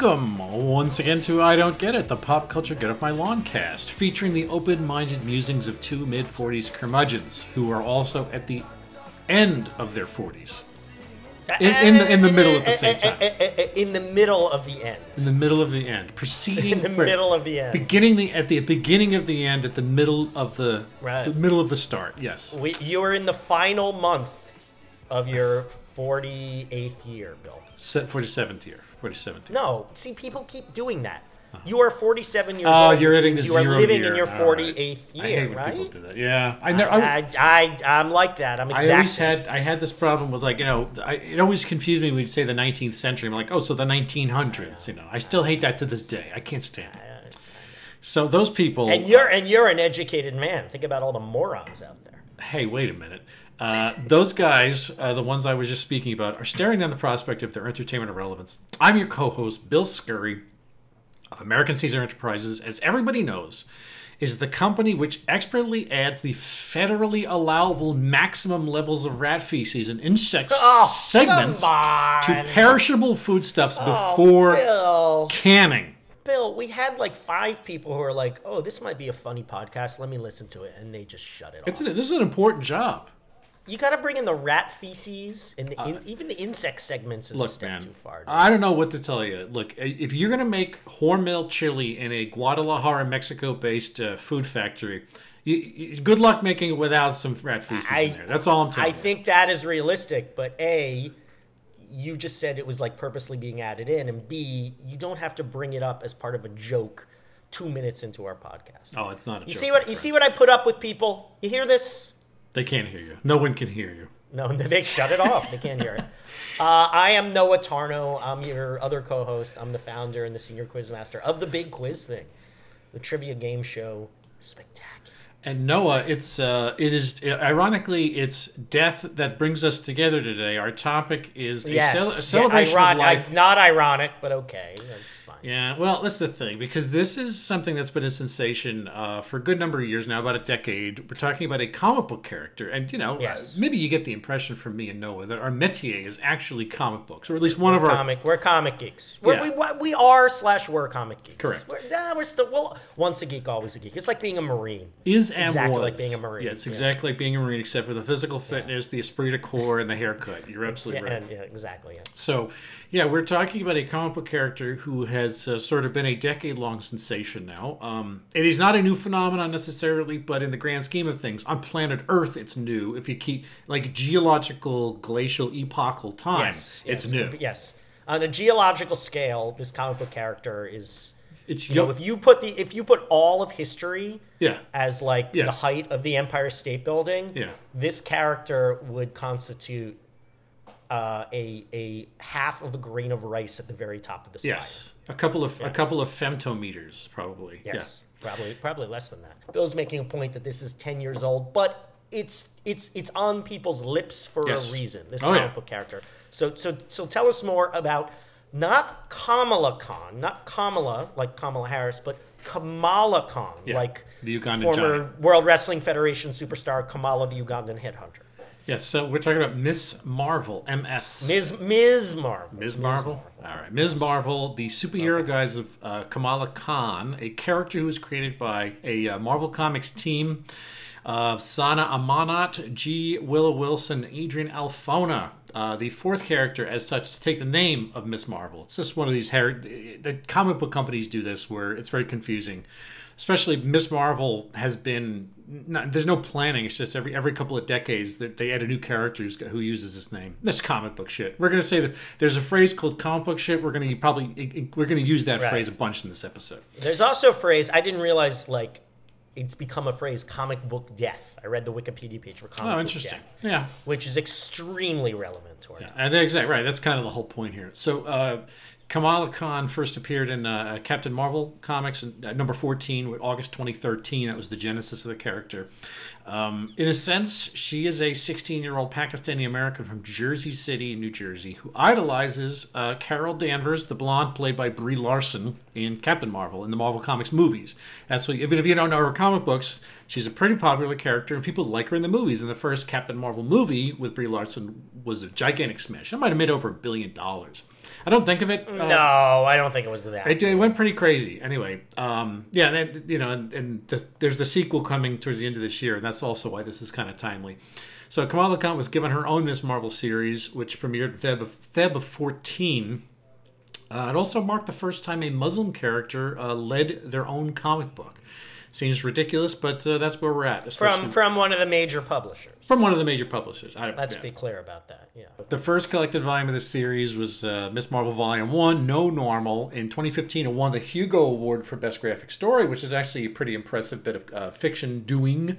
Welcome once again to I Don't Get It, the pop culture get off my lawn cast, featuring the open-minded musings of two mid-40s curmudgeons who are also at the end of their 40s. In, in, the, in the middle at the same time. In the middle of the end. In the middle of the end, proceeding In the middle of the end. beginning the at the beginning of the end, at the middle of the, Right. the middle of the start. Yes. We, you are in the final month of your 48th year, Bill. Se- 47th year. 47th year. No, see, people keep doing that. Uh-huh. You are 47 years Oh, old. you're hitting the means You are living year. in your All right. 48th I hate year, when right? people do that. Yeah, I never. I, would- I, I, I'm like that. I'm exactly. I always had I had this problem with like you know I, it always confused me when you'd say the 19th century. I'm like oh so the 1900s. You know I still hate that to this day. I can't stand it. So those people. and you're and you're an educated man. Think about all the morons out there. hey, wait a minute. Uh, those guys, uh, the ones I was just speaking about, are staring down the prospect of their entertainment irrelevance. I'm your co-host, Bill Scurry of American Caesar Enterprises. As everybody knows, is the company which expertly adds the federally allowable maximum levels of rat feces and insect Oh, segments to perishable foodstuffs Oh, before Bill. canning. Bill, we had like five people who are like, "Oh, this might be a funny podcast. Let me listen to it," and they just shut it It's off. an, this is an important job. You got to bring in the rat feces and the, in, even the insect segments is a Uh, Look, step man, too far. dude. I don't know what to tell you. Look, if you're gonna make Hormel chili in a Guadalajara, Mexico-based uh, food factory, you, you, good luck making it without some rat feces I- in there. That's all I'm telling I you. think that is realistic, but a, you just said it was like purposely being added in, and b, you don't have to bring it up as part of a joke two minutes into our podcast. oh, it's not. A You joke, see what you see what I put up with people. You hear this? They can't hear you. No one can hear you. No, they shut it off. They can't hear it. Uh, I am Noah Tarnow. I'm your other co-host. I'm the founder and the senior quizmaster of the Big Quiz Thing, the trivia game show. Spectacular. And Noah, it's uh, it is ironically it's death that brings us together today. Our topic is a, Yes, cel- a Yeah, celebration iron- of life. I- not ironic, but okay, that's. Yeah, well, that's the thing because this is something that's been a sensation uh, for a good number of years now, about a decade. We're talking about a comic book character, and you know, uh, Yes. maybe you get the impression from me and Noah that our métier is actually comic books, or at least one of our. Comic, we're comic geeks. We're, Yeah. we, we are slash we're comic geeks. Correct. We're, nah, we're still well. Once a geek, always a geek. It's like being a marine. Is It's exactly was. like being a Marine, Yeah, it's yeah. exactly like being a marine, except for the physical fitness, the esprit de corps, and the haircut. You're absolutely Yeah, right. and, yeah exactly. Yeah. So, yeah, we're talking about a comic book character who has uh, sort of been a decade-long sensation now. Um, it is not a new phenomenon necessarily, but in the grand scheme of things, on planet Earth, it's new. If you keep like geological, glacial, epochal time, Yes, it's yes, new. com- Yes. On a geological scale, this comic book character is. It's You know, if you put the if you put all of history yeah, as like Yeah. the height of the Empire State Building, Yeah. this character would constitute uh, a a half of a grain of rice at the very top of the spire. yes, a couple of a couple of femtometers probably. Yes, probably probably less than that. Bill's making a point that this is ten years old, but it's it's it's on people's lips for Yes. a reason. This Oh, comic yeah. book character. So so so tell us more about not Kamala Khan, not Kamala like Kamala Harris, but Kamala Khan, Yeah, like the Ugandan former giant. World Wrestling Federation superstar Kamala, the Ugandan headhunter. Yes. So we're talking about Miss Marvel, MS. Ms. Ms. Marvel. Ms. Marvel. All right, Ms. Marvel, the superhero guys of uh, Kamala Khan, a character who was created by a uh, Marvel Comics team of Sana Amanat, G. Willow Wilson, Adrian Alphona. Uh, the fourth character, as such, to take the name of Miss Marvel. It's just one of these hair. The comic book companies do this, where it's very confusing. Especially Miss Marvel has been. Not, there's no planning. It's just every every couple of decades that they add a new character who's, who uses this name. That's comic book shit. We're gonna say that there's a phrase called comic book shit. We're gonna probably we're gonna use that Right. phrase a bunch in this episode. There's also a phrase I didn't realize like it's become a phrase comic book death. I read the Wikipedia page for comic Oh, interesting. death, Yeah, which is extremely relevant to our time. and exactly right. That's kind of the whole point here. So. Uh, Kamala Khan first appeared in uh, Captain Marvel comics, uh, number 14, with August 2013. That was the genesis of the character. Um, in a sense, she is a 16 year old Pakistani American from Jersey City, New Jersey, who idolizes uh, Carol Danvers, the blonde played by Brie Larson in Captain Marvel in the Marvel Comics movies. That's what, even if you don't know her comic books, she's a pretty popular character, and people like her in the movies. And the first Captain Marvel movie with Brie Larson was a gigantic smash. It might have made over a billion dollars. I don't think of it no, I don't think it was that. It, it went pretty crazy. Anyway, um, yeah, and, you know, and, and the, there's the sequel coming towards the end of this year, and that's also why this is kind of timely. So Kamala Khan was given her own Miss Marvel series, which premiered Feb of, Feb of 14. Uh, it also marked the first time a Muslim character uh, led their own comic book. Seems ridiculous, but uh, that's where we're at. from from one of the major publishers. from one of the major publishers. I, Let's yeah. be clear about that. Yeah. The first collected volume of the series was uh, Miss Marvel Volume 1, No Normal. In 2015, it won the Hugo Award for Best Graphic Story, which is actually a pretty impressive bit of uh, fiction doing.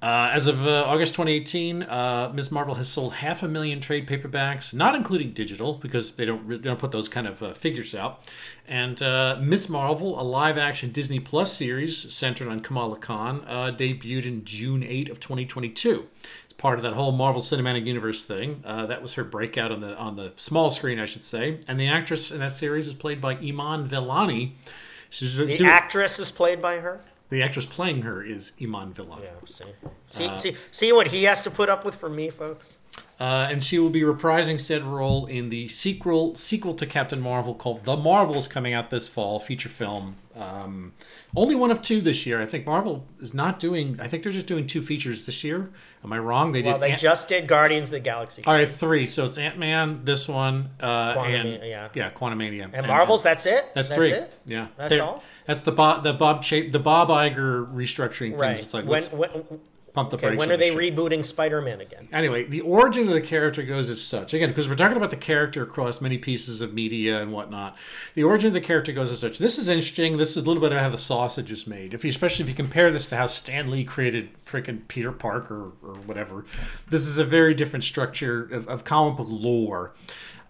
Uh, as of uh, August 2018, uh, Ms. Marvel has sold half a million trade paperbacks, not including digital, because they don't, they don't put those kind of uh, figures out. And uh, Ms. Marvel, a live action Disney Plus series centered on Kamala Khan, uh, debuted in June 8 of 2022 It's part of that whole Marvel Cinematic Universe thing. Uh, that was her breakout on the on the small screen, I should say. And the actress in that series is played by Iman Vellani. She's The doing- actress is played by her. The actress playing her is Iman Vellani. Yeah. See, see, see, see what he has to put up with for me, folks. Uh, and she will be reprising said role in the sequel sequel to Captain Marvel called The Marvels coming out this fall, feature film. Um, only one of two this year. I think Marvel is not doing. I think they're just doing two features this year. Am I wrong? They Well, did. they Ant- just did Guardians of the Galaxy. All right, three. So it's Ant Man, this one, uh, and yeah. yeah, Quantumania, and Marvels, that's it. That's, three. it. Yeah, That's They're- all? That's the Bob, the Bob shape, the Bob Iger restructuring things. Right. It's like when when, pump the okay, brakes. when are they shit. rebooting Spider-Man again? Anyway, the origin of the character goes as such. Again, because we're talking about the character across many pieces of media and whatnot. The origin of the character goes as such. This is interesting. This is a little bit of how the sausage is made. If you, especially if you compare this to how Stan Lee created freaking Peter Parker or whatever, this is a very different structure of, of comic book lore.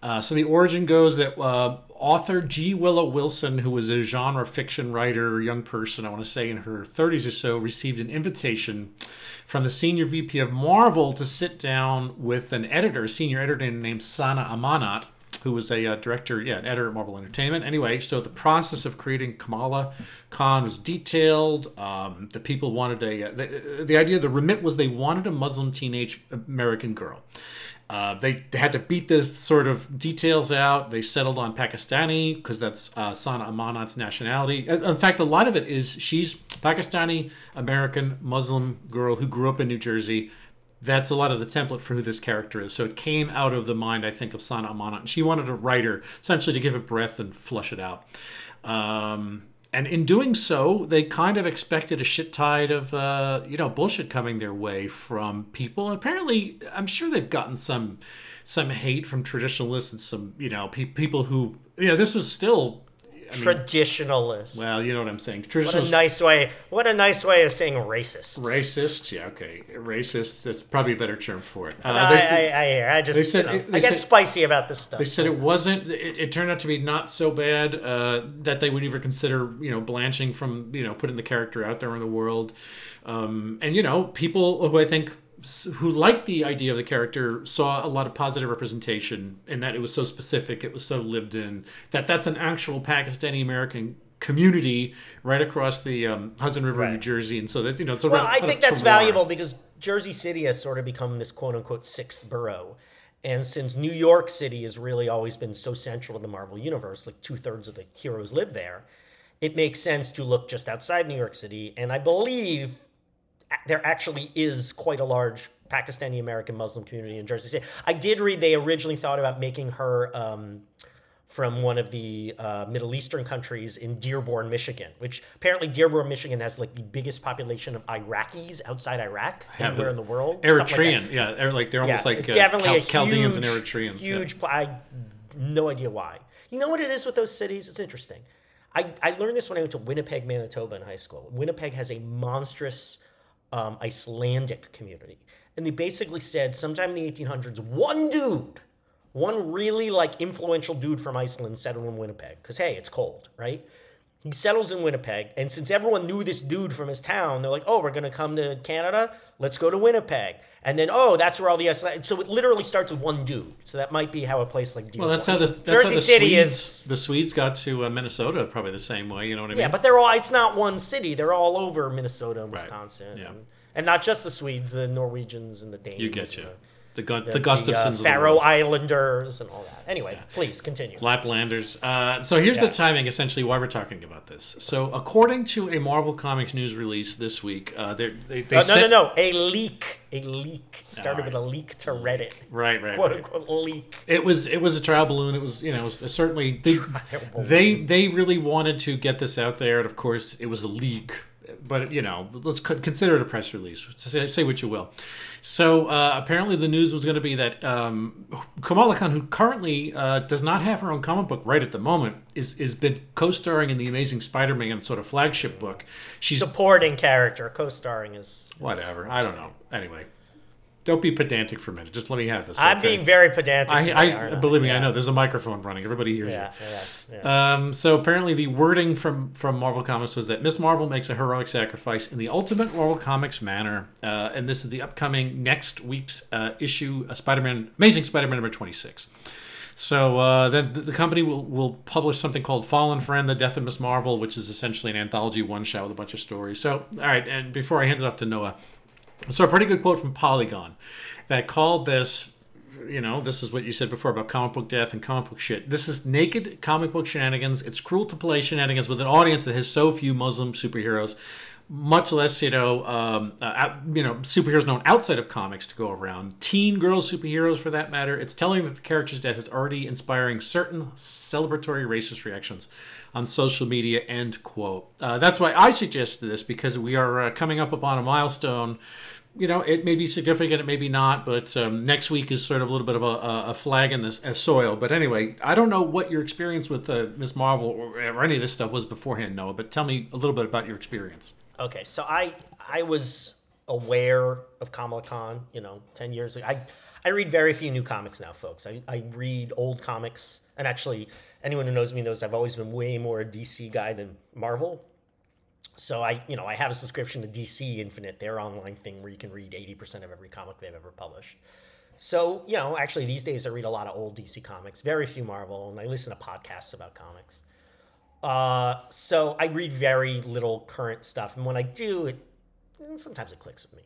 Uh, so the origin goes that uh, author G. Willow Wilson, who was a genre fiction writer, young person, I want to say in her 30s or so, received an invitation from the senior VP of Marvel to sit down with an editor, a senior editor named Sana Amanat, who was a uh, director, yeah, an editor at Marvel Entertainment. Anyway, so the process of creating Kamala Khan was detailed. Um, the people wanted a, the, the idea, the remit was they wanted a Muslim teenage American girl. Uh, they, had to beat the sort of details out. They settled on Pakistani because that's uh, Sana Amanat's nationality. In fact, a lot of it is she's Pakistani American Muslim girl who grew up in New Jersey. That's a lot of the template for who this character is. So it came out of the mind, I think, of Sana Amanat. And she wanted a writer essentially to give it breath and flush it out. Um, and in doing so, they kind of expected a shit tide of uh, you know bullshit coming their way from people. And Apparently, I'm sure they've gotten some some hate from traditionalists and some you know pe- people who you know this was still. I mean, Traditionalist. well, you know what I'm saying. what a nice way. What a nice way of saying racist. Racist. Yeah, okay, Racist. That's probably a better term for it. Uh, I, they- I, I hear. I just. they said- you know, they I get said- spicy about this stuff. They said it wasn't. It, it turned out to be not so bad uh, that they would even consider, you know, blanching from, you know, putting the character out there in the world. Um, and you know, people who I think who liked the idea of the character saw a lot of positive representation in that it was so specific, it was so lived in. That that's an actual Pakistani American community right across the um, Hudson River, in New Jersey, and so that you know, it's a Well, I think that's valuable because Jersey City has sort of become this quote unquote sixth borough. And since New York City has really always been so central to the Marvel Universe, like two thirds of the heroes live there, it makes sense to look just outside New York City. And I believe there actually is quite a large Pakistani American Muslim community in Jersey City. I did read they originally thought about making her um, from one of the uh, Middle Eastern countries in Dearborn, Michigan, which apparently Dearborn, Michigan has like the biggest population of Iraqis outside Iraq anywhere it. in the world. something like. Eritrean, yeah, they're like they're almost Yeah, like uh, definitely a Chaldeans huge, and Eritreans. yeah. Huge. pl- I no idea why. You know what it is with those cities? It's interesting. I, I learned this when I went to Winnipeg, Manitoba in high school. Winnipeg has a monstrous um, Icelandic community. And they basically said sometime in the 1800s, one dude, one really like influential dude from Iceland settled in Winnipeg. Because, hey, it's cold, right? He settles in Winnipeg, and since everyone knew this dude from his town, they're like, "Oh, we're gonna come to Canada. Let's go to Winnipeg." And then, oh, that's where all the. So it literally starts with one dude. So that might be how a place like Dearborn. Well, that's how the that's Jersey how the City Swedes, is. The Swedes got to uh, Minnesota probably the same way. You know what I mean? Yeah, but they're all. It's not one city. They're all over Minnesota and Right. Wisconsin, Yeah. and, and not just the Swedes, the Norwegians and the Danes. You get you. The Gun- the, Gustafsons, uh, of the Faroe. Islanders, and all that. Anyway, please continue. Laplanders. Uh, so here's the timing, essentially, why we're talking about this. So according to a Marvel Comics news release this week, uh, they're- they they Uh, no, sent- no, no. A leak. A leak started with a leak to Reddit. Right, right, Quote right. unquote leak. It was it was a trial balloon. It was you know it was certainly they they they really wanted to get this out there, and of course it was a leak. But you know, let's consider it a press release. Say, say what you will. So uh, apparently, the news was going to be that um, Kamala Khan, who currently uh, does not have her own comic book right at the moment, is is been co-starring in the Amazing Spider-Man sort of flagship book. She's Supporting character, co-starring is. whatever. I don't know. Anyway, don't be pedantic for a minute. Just let me have this. I'm okay? being very pedantic. I, I aren't believe me, I know. There's a microphone running. Everybody hears Yeah, you. yeah, yeah. Um, so apparently, the wording from from Marvel Comics was that Miss Marvel makes a heroic sacrifice in the ultimate Marvel Comics manner, uh, and this is the upcoming next week's uh, issue, uh, Spider-Man, Amazing Spider-Man number twenty six. So uh, then the the company will, will publish something called Fallen Friend: The Death of Miss Marvel, which is essentially an anthology one shot with a bunch of stories. So all right, and before I hand it off to Noah, so a pretty good quote from Polygon that called this you know, this is what you said before about comic book death and comic book shit. This is naked comic book shenanigans. It's cruel to play shenanigans with an audience that has so few Muslim superheroes, much less you know, um, uh, you know, superheroes known outside of comics to go around. Teen girl superheroes, for that matter. It's telling that the character's death is already inspiring certain celebratory racist reactions on social media. End quote. Uh, that's why I suggested this because we are uh, coming up upon a milestone you know, it may be significant, it may be not, but um, next week is sort of a little bit of a, a flag in this soil. But anyway, I don't know what your experience with uh, Miss Marvel or, or any of this stuff was beforehand, Noah. But tell me a little bit about your experience. Okay, so I I was aware of Kamala Khan, you know, ten years ago. I I read very few new comics now, folks. I, I read old comics, and actually, anyone who knows me knows I've always been way more a DC guy than Marvel. So I, you know, I have a subscription to DC Infinite, their online thing where you can read eighty percent of every comic they've ever published. So you know, actually, these days I read a lot of old DC comics, very few Marvel, and I listen to podcasts about comics. Uh, so I read very little current stuff, and when I do, it sometimes it clicks with me.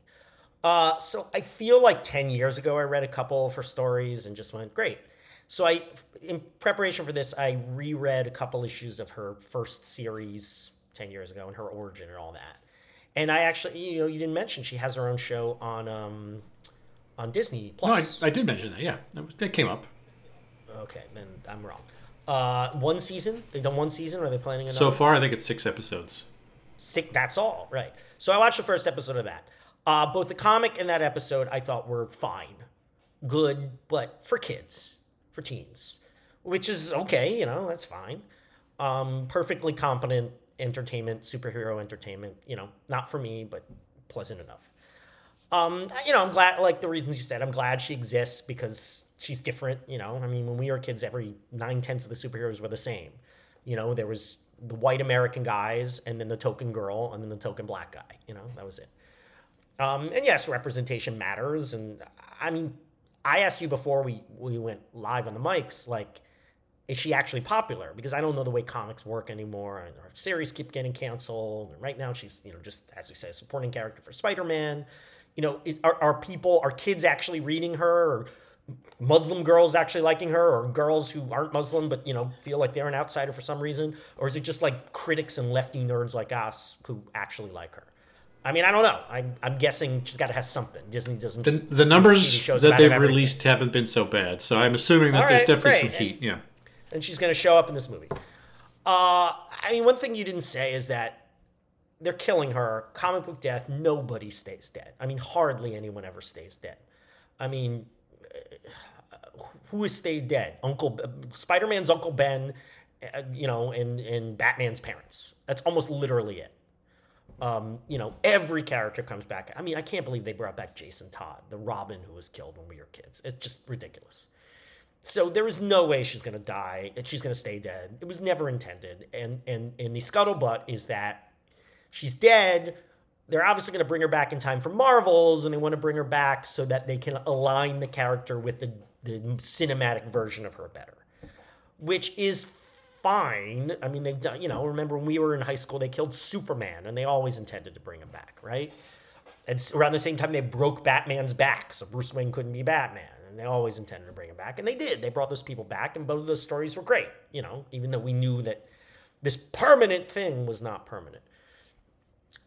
Uh, so I feel like ten years ago I read a couple of her stories and just went great. So I, in preparation for this, I reread a couple issues of her first series ten years ago and her origin and all that. And I actually, you know, you didn't mention she has her own show on um, on Disney No, I, I did mention that. Yeah, that, was, that came up. okay, then I'm wrong. Uh, one season? They've done one season, or are they planning another? So far, I think it's six episodes. Six. That's all. Right. So I watched the first episode of that. Uh, both the comic and that episode I thought were fine, good, but for kids, for teens, which is okay. You know, that's fine. Um, perfectly competent entertainment, superhero entertainment. You know, not for me, but pleasant enough. Um, you know, I'm glad, like the reasons you said, I'm glad she exists because she's different. You know, I mean, when we were kids, every nine tenths of the superheroes were the same. You know, there was the white American guys, and then the token girl, and then the token black guy. You know, that was it. Um, and yes, representation matters. And I mean, I asked you before we we went live on the mics, like, is she actually popular? Because I don't know the way comics work anymore, and series keep getting canceled. And right now, she's you know just as we say, a supporting character for Spider Man. You know, is, are are people, are kids actually reading her, or Muslim girls actually liking her, or girls who aren't Muslim but you know feel like they're an outsider for some reason, or is it just like critics and lefty nerds like us who actually like her? I mean, I don't know. I'm, I'm guessing she's got to have something. Disney doesn't. The, the numbers that they've released haven't been so bad, so I'm assuming that All there's definitely great. some heat. Yeah. and she's going to show up in this movie. Uh, I mean, one thing you didn't say is that they're killing her. Comic book death. Nobody stays dead. I mean, hardly anyone ever stays dead. I mean, uh, who has stayed dead? Uncle Spider Man's Uncle Ben, uh, you know, and and Batman's parents. That's almost literally it. Um, you know, every character comes back. I mean, I can't believe they brought back Jason Todd, the Robin who was killed when we were kids. It's just ridiculous. So there is no way she's going to die. She's going to stay dead. It was never intended. And and and the scuttlebutt is that she's dead. They're obviously going to bring her back in time for Marvels, and they want to bring her back so that they can align the character with the the cinematic version of her better, which is fine. I mean, they've done. You know, remember when we were in high school, they killed Superman, and they always intended to bring him back, right? And around the same time, they broke Batman's back, so Bruce Wayne couldn't be Batman. And they always intended to bring him back, and they did. They brought those people back, and both of those stories were great. You know, even though we knew that this permanent thing was not permanent.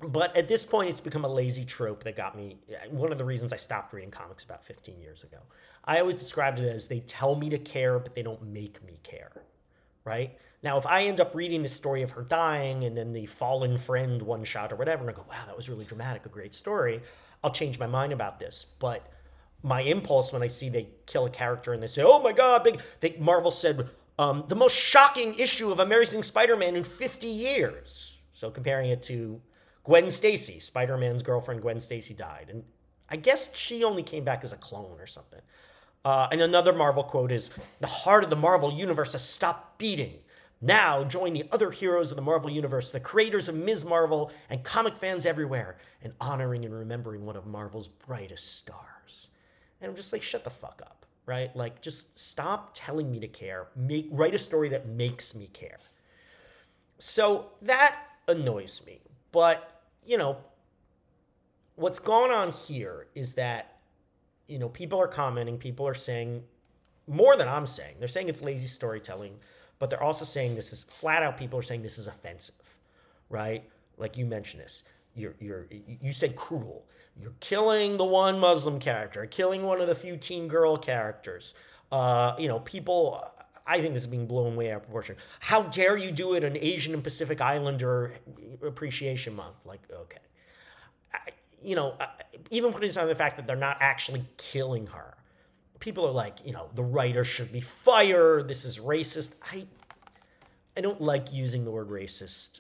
But at this point, it's become a lazy trope that got me. Uh, one of the reasons I stopped reading comics about 15 years ago. I always described it as they tell me to care, but they don't make me care. Right? Now, if I end up reading the story of her dying and then the fallen friend one shot or whatever, and I go, wow, that was really dramatic, a great story, I'll change my mind about this. But my impulse when I see they kill a character and they say, oh my God, big, they, Marvel said, um, the most shocking issue of Amazing Spider Man in 50 years. So comparing it to Gwen Stacy, Spider Man's girlfriend Gwen Stacy died. And I guess she only came back as a clone or something. Uh, and another Marvel quote is The heart of the Marvel Universe has stopped beating. Now join the other heroes of the Marvel Universe, the creators of Ms. Marvel, and comic fans everywhere, in honoring and remembering one of Marvel's brightest stars. And I'm just like, shut the fuck up, right? Like, just stop telling me to care. Make write a story that makes me care. So that annoys me. But, you know, what's going on here is that, you know, people are commenting, people are saying more than I'm saying. They're saying it's lazy storytelling, but they're also saying this is flat out people are saying this is offensive, right? Like you mentioned this. You're you're you said cruel. You're killing the one Muslim character, killing one of the few teen girl characters. Uh, you know, people I think this is being blown way out of proportion. How dare you do it on Asian and Pacific Islander Appreciation Month? Like, okay. I, you know, even putting aside the fact that they're not actually killing her, people are like, you know, the writer should be fired. This is racist. I, I don't like using the word racist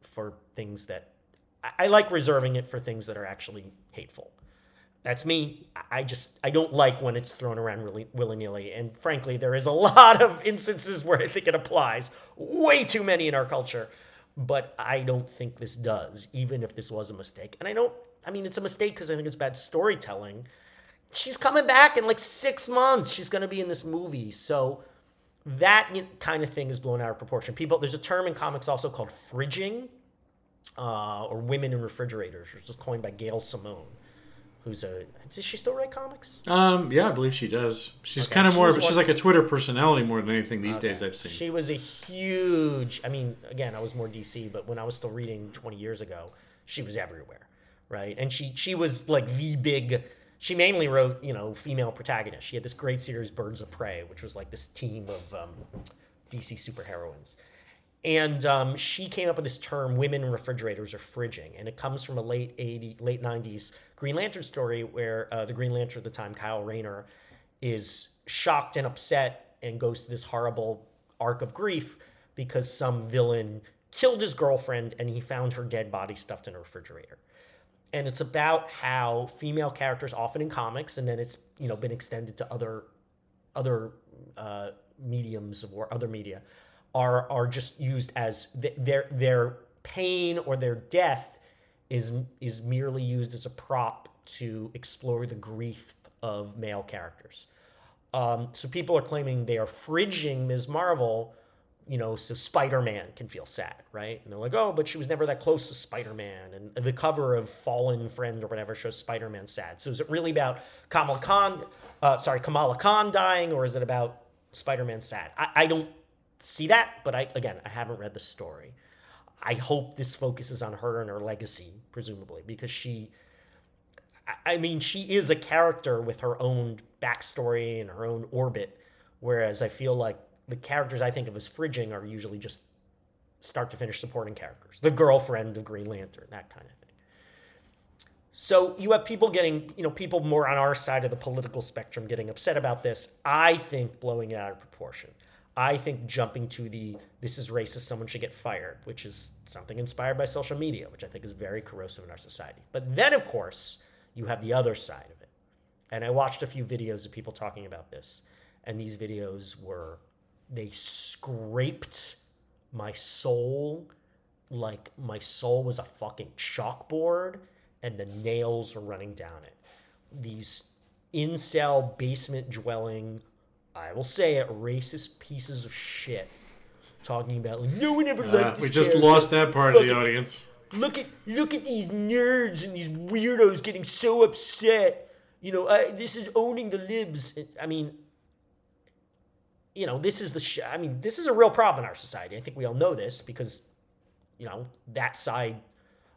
for things that I- I like reserving it for things that are actually hateful. That's me. I- just I don't like when it's thrown around really willy nilly. And frankly, there is a lot of instances where I think it applies. Way too many in our culture. But I don't think this does, even if this was a mistake. And I don't. I mean, it's a mistake because I think it's bad storytelling. She's coming back in like six months. She's going to be in this movie. So that kind of thing is blown out of proportion. People, there's a term in comics also called fridging, uh, or women in refrigerators, which was coined by Gail Simone, who's a. Does she still write comics? Um, yeah, I believe she does. She's Okay, kind of she more of she's like a Twitter personality more than anything these days I've seen. She was a huge. I mean, again, I was more DC, but when I was still reading 20 years ago, she was everywhere, right? And she she was like the big. She mainly wrote, you know, female protagonists. She had this great series, Birds of Prey, which was like this team of um, DC superheroines. And um, she came up with this term, women refrigerators or fridging. And it comes from a late 80, late 90s Green Lantern story where uh, the Green Lantern at the time, Kyle Rayner, is shocked and upset and goes through this horrible arc of grief because some villain killed his girlfriend and he found her dead body stuffed in a refrigerator and it's about how female characters often in comics and then it's you know been extended to other other uh, mediums or other media are are just used as th- their their pain or their death is is merely used as a prop to explore the grief of male characters. Um, so people are claiming they are fridging Ms. Marvel, you know, so Spider-Man can feel sad, right? And they're like, oh, but she was never that close to Spider-Man. And the cover of Fallen Friend or whatever shows Spider-Man sad. So is it really about Kamala Khan, uh, sorry, Kamala Khan dying, or is it about Spider-Man sad? I, I don't see that, but I again, I haven't read the story. I hope this focuses on her and her legacy, presumably, because she I- I mean, she is a character with her own backstory and her own orbit, whereas I feel like the characters I think of as fridging are usually just start to finish supporting characters. The girlfriend of Green Lantern, that kind of thing. So you have people getting, you know, people more on our side of the political spectrum getting upset about this. I think blowing it out of proportion. I think jumping to the this is racist, someone should get fired, which is something inspired by social media, which I think is very corrosive in our society. But then, of course, you have the other side of it. And I watched a few videos of people talking about this. And these videos were, they scraped my soul like my soul was a fucking chalkboard and the nails were running down it. These incel basement dwelling, I will say it, racist pieces of shit talking about like no one ever liked Uh, this we just character. lost that part of the audience. look at look at these nerds and these weirdos getting so upset. You know, I, this is owning the libs. I mean, you know, this is the. Sh- I mean, this is a real problem in our society. I think we all know this because, you know, that side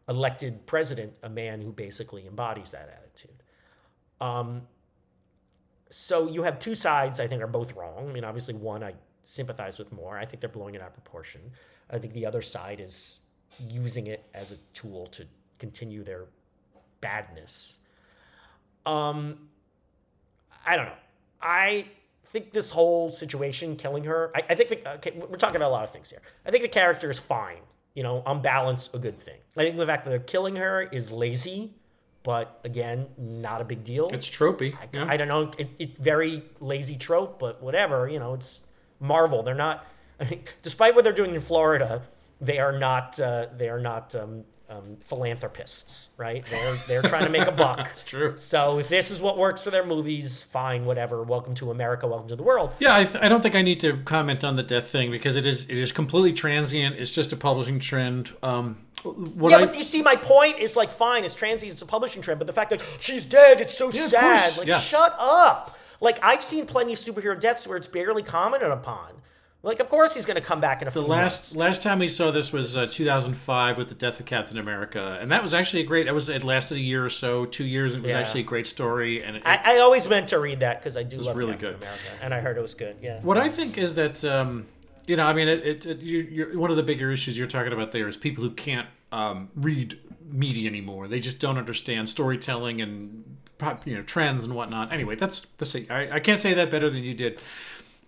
elected president a man who basically embodies that attitude. Um, so you have two sides. I think are both wrong. I mean, obviously, one I sympathize with more. I think they're blowing it out of proportion. I think the other side is using it as a tool to continue their badness. Um, I don't know. I think this whole situation, killing her, I, I think the, okay, we're talking about a lot of things here. I think the character is fine. You know, on balance, a good thing. I think the fact that they're killing her is lazy, but again, not a big deal. It's tropey. I, yeah. I don't know. It, it very lazy trope, but whatever. You know, it's Marvel. They're not, despite what they're doing in Florida, they are not. Uh, they are not um, um, philanthropists, right? They're they're trying to make a buck. That's true. So if this is what works for their movies, fine, whatever. Welcome to America. Welcome to the world. Yeah, I, th- I don't think I need to comment on the death thing because it is it is completely transient. It's just a publishing trend. Um, what Yeah, I, but you see, my point is like, fine, it's transient, it's a publishing trend, but the fact that she's dead, it's so of sad. Like, yeah. shut up. Like, I've seen plenty of superhero deaths where it's barely commented upon. Like, of course he's going to come back in a the few last last time we saw this was uh, 2005 with the death of Captain America, and that was actually a great. It was it lasted a year or so, two years. And it was Yeah. actually a great story, and it, I, I always meant to read that because I do love really Captain good. America, and I heard it was good. Yeah. What I think is that um, you know, I mean, it, it, it you, you're, one of the bigger issues you're talking about there is people who can't um, read media anymore. They just don't understand storytelling and you know trends and whatnot. Anyway, that's that's I, I can't say that better than you did,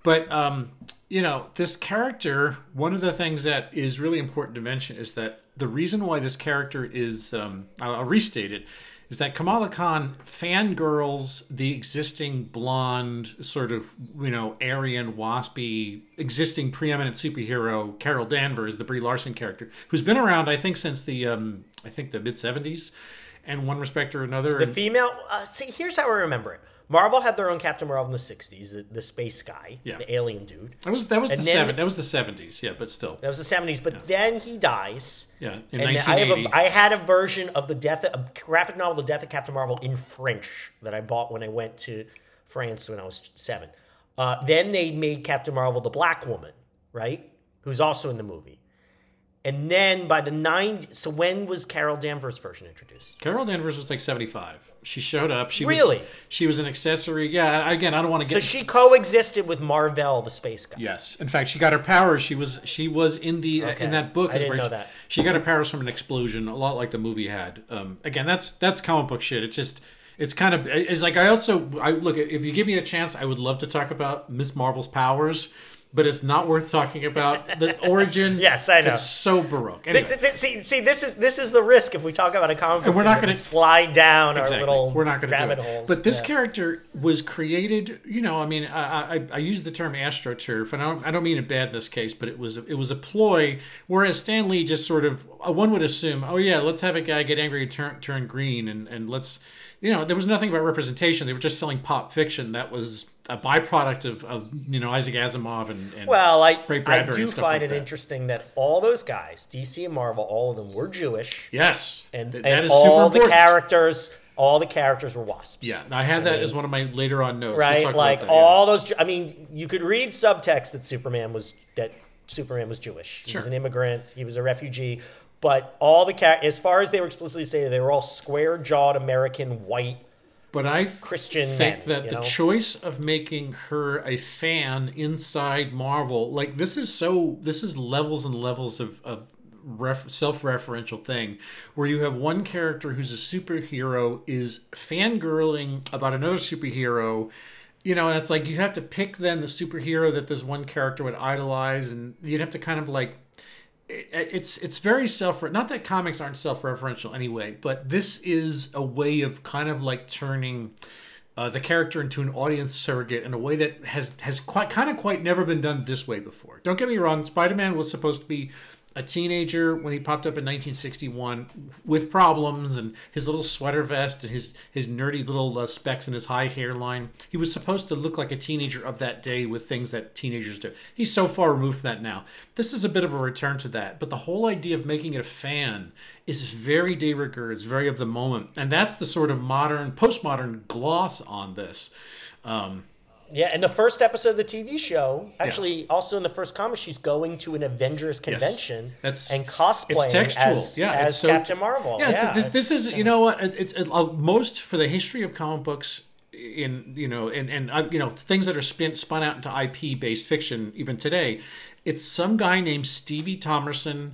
but um, you know, this character. One of the things that is really important to mention is that the reason why this character is um, I'll, I'll restate it is that Kamala Khan fangirls the existing blonde, sort of, you know, Aryan, waspy, existing preeminent superhero, Carol Danvers, the Brie Larson character, who's been around, I think, since the, um, I think, the mid 70s, and one respect or another. The and- female. Uh, see, here's how I remember it. Marvel had their own Captain Marvel in the '60s, the, the space guy, Yeah. the alien dude. that was that was the and then- seven, that was the 70s, yeah, but still, That was the '70s, but then he dies. yeah, in And then I have 1980. a, I had a version of the death, a graphic novel, The Death of Captain Marvel in French that I bought when I went to France when I was seven. Uh, then they made Captain Marvel the Black Woman, right? Who's also in the movie. And then by the nine, so when was Carol Danvers' version introduced? Carol Danvers was like 75. She showed up. She Really? was she was an accessory. Yeah, again, I don't want to get So she coexisted with Marvel, the space guy. Yes, in fact, she got her powers. She was she was in the Okay. in that book. I is didn't where know she, that. She got her powers from an explosion, a lot like the movie had. Um, again, that's that's comic book shit. It's just it's kind of it's like I also I look if you give me a chance, I would love to talk about Miss Marvel's powers. But it's not worth talking about the origin. Yes, I know. It's so baroque. Anyway, th- th- see, see, this is this is the risk if we talk about a comic book. we're not gonna- slide down Exactly. our little We're not going to rabbit it. holes. But this Yeah. character was created. You know, I mean, I, I, I use the term astroturf, and I don't, I don't mean it bad in this case, but it was it was a ploy. Whereas Stan Lee just sort of uh, one would assume, oh yeah, let's have a guy get angry and turn turn green, and and let's, you know, there was nothing about representation. They were just selling pop fiction that was a byproduct of, of you know Isaac Asimov and, and Well, I, I do find like it that. interesting that all those guys, DC and Marvel, all of them were Jewish, yes, and, th- and all the characters, all the characters were wasps. Yeah, Now I had that as one of my later on notes. We'll right. like that, yeah. all those. I mean, you could read subtext that Superman was that Superman was Jewish. He Sure. was an immigrant. He was a refugee. But all the as far as they were explicitly saying, they were all square-jawed American white. But I Christian think men, that the know? choice of making her a fan inside Marvel, like this is so, this is levels and levels of, of ref, self-referential thing, where you have one character who's a superhero is fangirling about another superhero. You know, and it's like you have to pick then the superhero that this one character would idolize, and you'd have to kind of like it- it's it's very self not that comics aren't self-referential anyway but this is a way of kind of like turning uh, the character into an audience surrogate in a way that has has quite kind of quite never been done this way before. Don't get me wrong spider-man was supposed to be a teenager when he popped up in 1961 with problems and his little sweater vest and his his nerdy little uh, specs and his high hairline. He was supposed to look like a teenager of that day with things that teenagers do. He's so far removed from that now. This is a bit of a return to that, but the whole idea of making it a fan is very de rigueur. It's very of the moment, and that's the sort of modern, postmodern gloss on this. Um, yeah, in the first episode of the TV show, actually, also in the first comic, she's going to an Avengers convention That's- and cosplaying it's textual. as, Yeah, as so- Captain Marvel. Yeah, Yeah, this, this is you know what it's it, uh, most for the history of comic books in you know and and uh, you know things that are spin, spun out into IP based fiction even today. It's some guy named Stevie Thomerson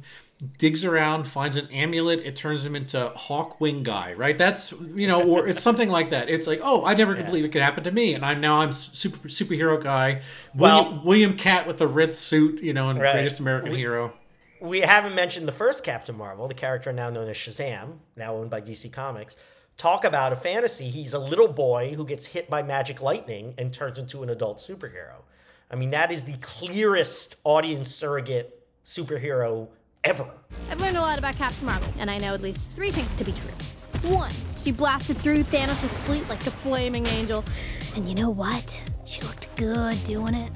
digs around, finds an amulet, it turns him into Hawkwing guy, right? That's you know, or it's something like that. It's like, oh, I never could believe it could happen to me, and I'm now I'm super superhero guy. Well- William, William Katt with the red suit, you know, and Right. greatest American We- hero. we haven't mentioned the first Captain Marvel, the character now known as Shazam, now owned by DC Comics. Talk about a fantasy. He's a little boy who gets hit by magic lightning and turns into an adult superhero. I mean, that is the clearest audience surrogate superhero ever. I've learned a lot about Captain Marvel, and I know at least three things to be true. One, she blasted through Thanos' fleet like a flaming angel. And you know what? She looked good doing it.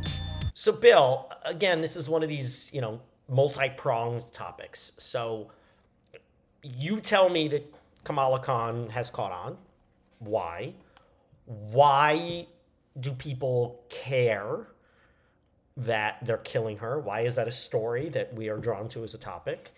So, Bill, again, this is one of these, you know, multi pronged topics. So, you tell me that Kamala Khan has caught on. Why? Why do people care that they're killing her? Why is that a story that we are drawn to as a topic?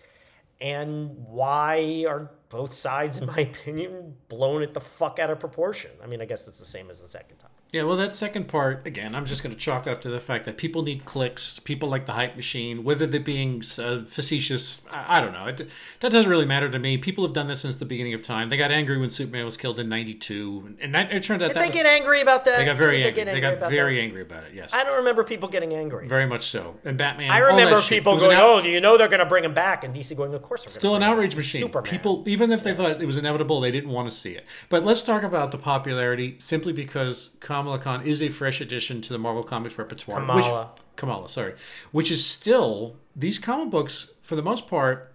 And why are both sides, in my opinion, blown it the fuck out of proportion? I mean, I guess it's the same as the second. Yeah, well, that second part, again, I'm just going to chalk it up to the fact that people need clicks. People like the hype machine, whether they're being uh, facetious, I, I don't know. It, that doesn't really matter to me. People have done this since the beginning of time. They got angry when Superman was killed in 92. And that, it turned out Did that they was, get angry about that? they got very angry. get They got about very that? angry about it, yes. I don't remember people getting angry. Very much so. And Batman. I remember people It was an going, "Oh, you know they're going to bring him back," and DC going, "Of course we're Still an outrage machine. Superman. People, even if they thought it was inevitable, they didn't want to see it. But let's talk about the popularity simply because Kamala Khan is a fresh addition to the Marvel Comics repertoire. Kamala. Which, Kamala, sorry. Which is still, these comic books, for the most part,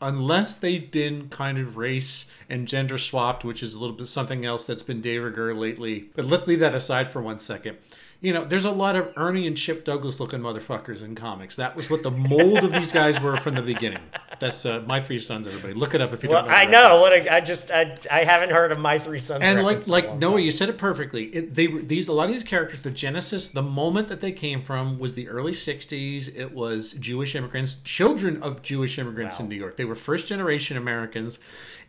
unless they've been kind of race and gender swapped, which is a little bit something else that's been de rigueur lately. But let's leave that aside for one second. You know, there's a lot of Ernie and Chip Douglas looking motherfuckers in comics. That was what the mold of these guys were from the beginning. That's uh, my three sons. Everybody, look it up if you Well, don't know. I know. What a, I just I, I haven't heard of my three sons. And like reference in a like Noah, time. you said it perfectly. It, they were these a lot of these characters. The genesis, the moment that they came from, was the early '60s. It was Jewish immigrants, children of Jewish immigrants in New York. They were first generation Americans.